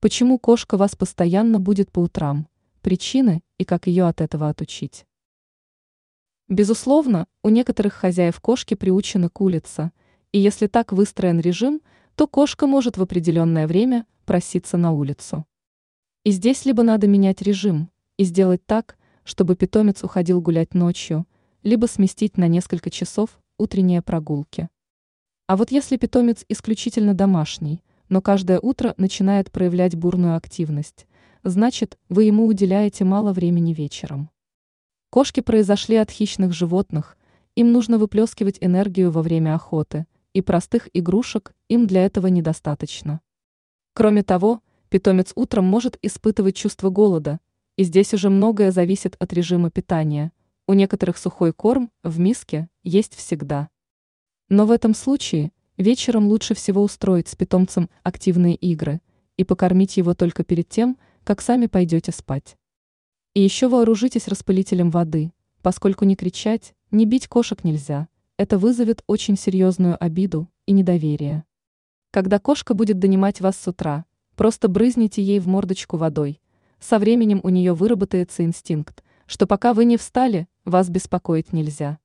Почему кошка вас постоянно будет по утрам? Причины и как ее от этого отучить? Безусловно, у некоторых хозяев кошки приучены кулиться, и если так выстроен режим, то кошка может в определенное время проситься на улицу. И здесь либо надо менять режим и сделать так, чтобы питомец уходил гулять ночью, либо сместить на несколько часов утренние прогулки. А вот если питомец исключительно домашний, но каждое утро начинает проявлять бурную активность, значит, вы ему уделяете мало времени вечером. Кошки произошли от хищных животных, им нужно выплескивать энергию во время охоты, и простых игрушек им для этого недостаточно. Кроме того, питомец утром может испытывать чувство голода, и здесь уже многое зависит от режима питания. У некоторых сухой корм в миске есть всегда. Но в этом случае Вечером лучше всего устроить с питомцем активные игры и покормить его только перед тем, как сами пойдете спать. И еще вооружитесь распылителем воды, поскольку не кричать, не бить кошек нельзя, это вызовет очень серьезную обиду и недоверие. Когда кошка будет донимать вас с утра, просто брызните ей в мордочку водой. Со временем у нее выработается инстинкт, что пока вы не встали, вас беспокоить нельзя.